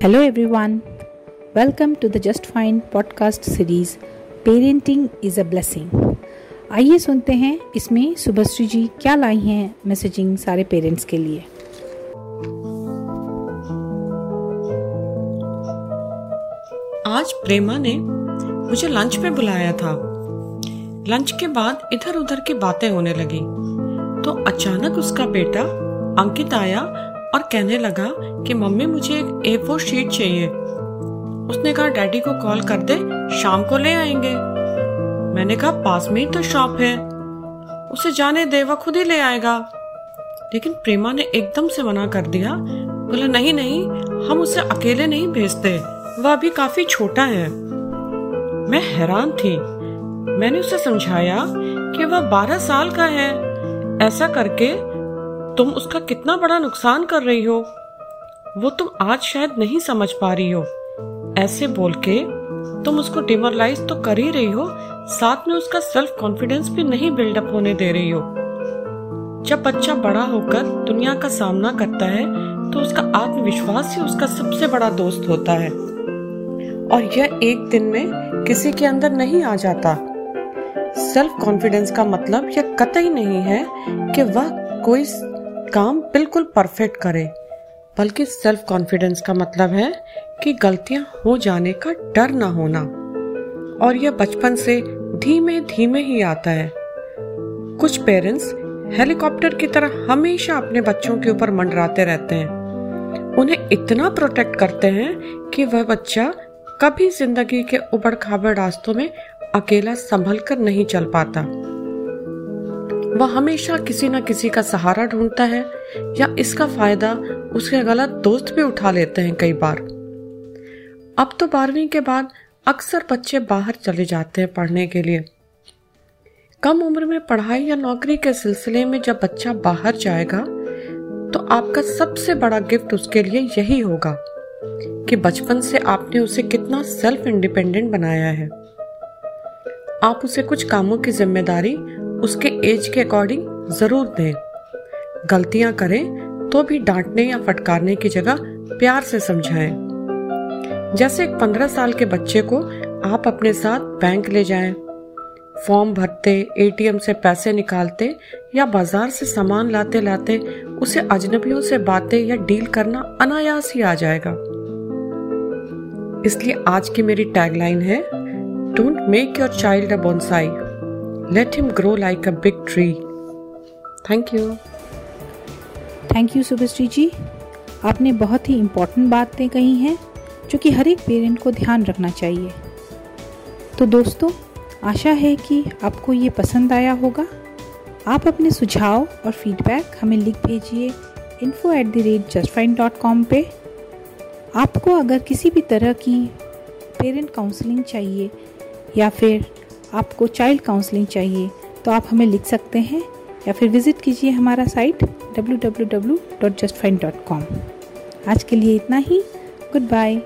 Hello everyone. Welcome to the Just Fine podcast series, Parenting is a Blessing. आइए सुनते हैं इसमें सुभश्री जी क्या लाई हैं मैसेजिंग सारे पेरेंट्स के लिए आज प्रेमा ने मुझे लंच पे बुलाया था लंच के बाद इधर उधर की बातें होने लगी तो अचानक उसका बेटा अंकित आया और कहने लगा कि मम्मी, मुझे एक ए फोर शीट चाहिए। उसने कहा, डैडी को कॉल कर दे, शाम को ले आएँगे। मैंने कहा, पास में ही तो शॉप है। उसे जाने दे, वह खुद ही ले आएगा। लेकिन प्रेमा ने एकदम से मना कर दिया। बोला, नहीं नहीं, हम उसे अकेले नहीं भेजते। वह अभी काफ़ी छोटा है। मैं हैरान थी। मैंने उसे समझाया कि वह बारह साल का है। ऐसा करके तुम उसका कितना बड़ा नुकसान कर रही हो? वो तुम आज शायद नहीं समझ पा रही हो। ऐसे बोल के तुम उसको डिमोरलाइज तो कर ही रही हो, साथ में उसका सेल्फ कॉन्फिडेंस भी नहीं बिल्डअप होने दे रही हो। जब बच्चा बड़ा होकर दुनिया का सामना करता है तो उसका आत्मविश्वास ही उसका सबसे बड़ा दोस्त होता है। और यह एक दिन में किसी के अंदर नहीं आ जाता। सेल्फ कॉन्फिडेंस का मतलब यह कतई नहीं है कि वह कोई काम बिल्कुल परफेक्ट करे, बल्कि सेल्फ कॉन्फिडेंस का मतलब है कि गलतियाँ हो जाने का डर ना होना। और यह बचपन से धीमे धीमे ही आता है। कुछ पेरेंट्स हेलीकॉप्टर की तरह हमेशा अपने बच्चों के ऊपर मंडराते रहते हैं। उन्हें इतना प्रोटेक्ट करते हैं कि वह बच्चा कभी ज़िंदगी के उबड़ खाबड़ रास्तों में अकेला संभल कर नहीं चल पाता। वह हमेशा किसी न किसी का सहारा ढूंढता है या इसका फ़ायदा उसके गलत दोस्त भी उठा लेते हैं कई बार। अब तो बारहवीं के बाद अक्सर बच्चे बाहर चले जाते हैं पढ़ने के लिए। कम उम्र में पढ़ाई या नौकरी के सिलसिले में जब बच्चा बाहर जाएगा तो आपका सबसे बड़ा गिफ्ट उसके लिए यही होगा कि बचपन से आपने उसे कितना सेल्फ इंडिपेंडेंट बनाया है। आप उसे कुछ कामों की ज़िम्मेदारी उसके एज के अकॉर्डिंग ज़रूर दें। गलतियाँ करें तो भी डांटने या फटकारने की जगह प्यार से समझाएँ। जैसे एक पंद्रह साल के बच्चे को आप अपने साथ बैंक ले जाएँ। फॉर्म भरते, एटीएम से पैसे निकालते या बाज़ार से सामान लाते लाते उसे अजनबियों से बातें या डील करना अनायास ही आ जाएगा। इसलिए आज की मेरी टैगलाइन है, don't make your child a bonsai. Let him grow like a big tree. Thank you. Thank you Subhashree ji आपने बहुत ही इम्पोर्टेंट बातें कही हैं, जो कि हर एक पेरेंट को ध्यान रखना चाहिए तो दोस्तों, आशा है कि आपको ये पसंद आया होगा आप अपने सुझाव और फीडबैक हमें लिख भेजिए info at the rate just fine dot com पर आपको अगर किसी भी तरह की पेरेंट काउंसलिंग चाहिए, या फिर आपको चाइल्ड काउंसलिंग चाहिए तो आप हमें लिख सकते हैं या फिर विज़िट कीजिए हमारा साइट डब्ल्यू आज के लिए इतना ही। Good bye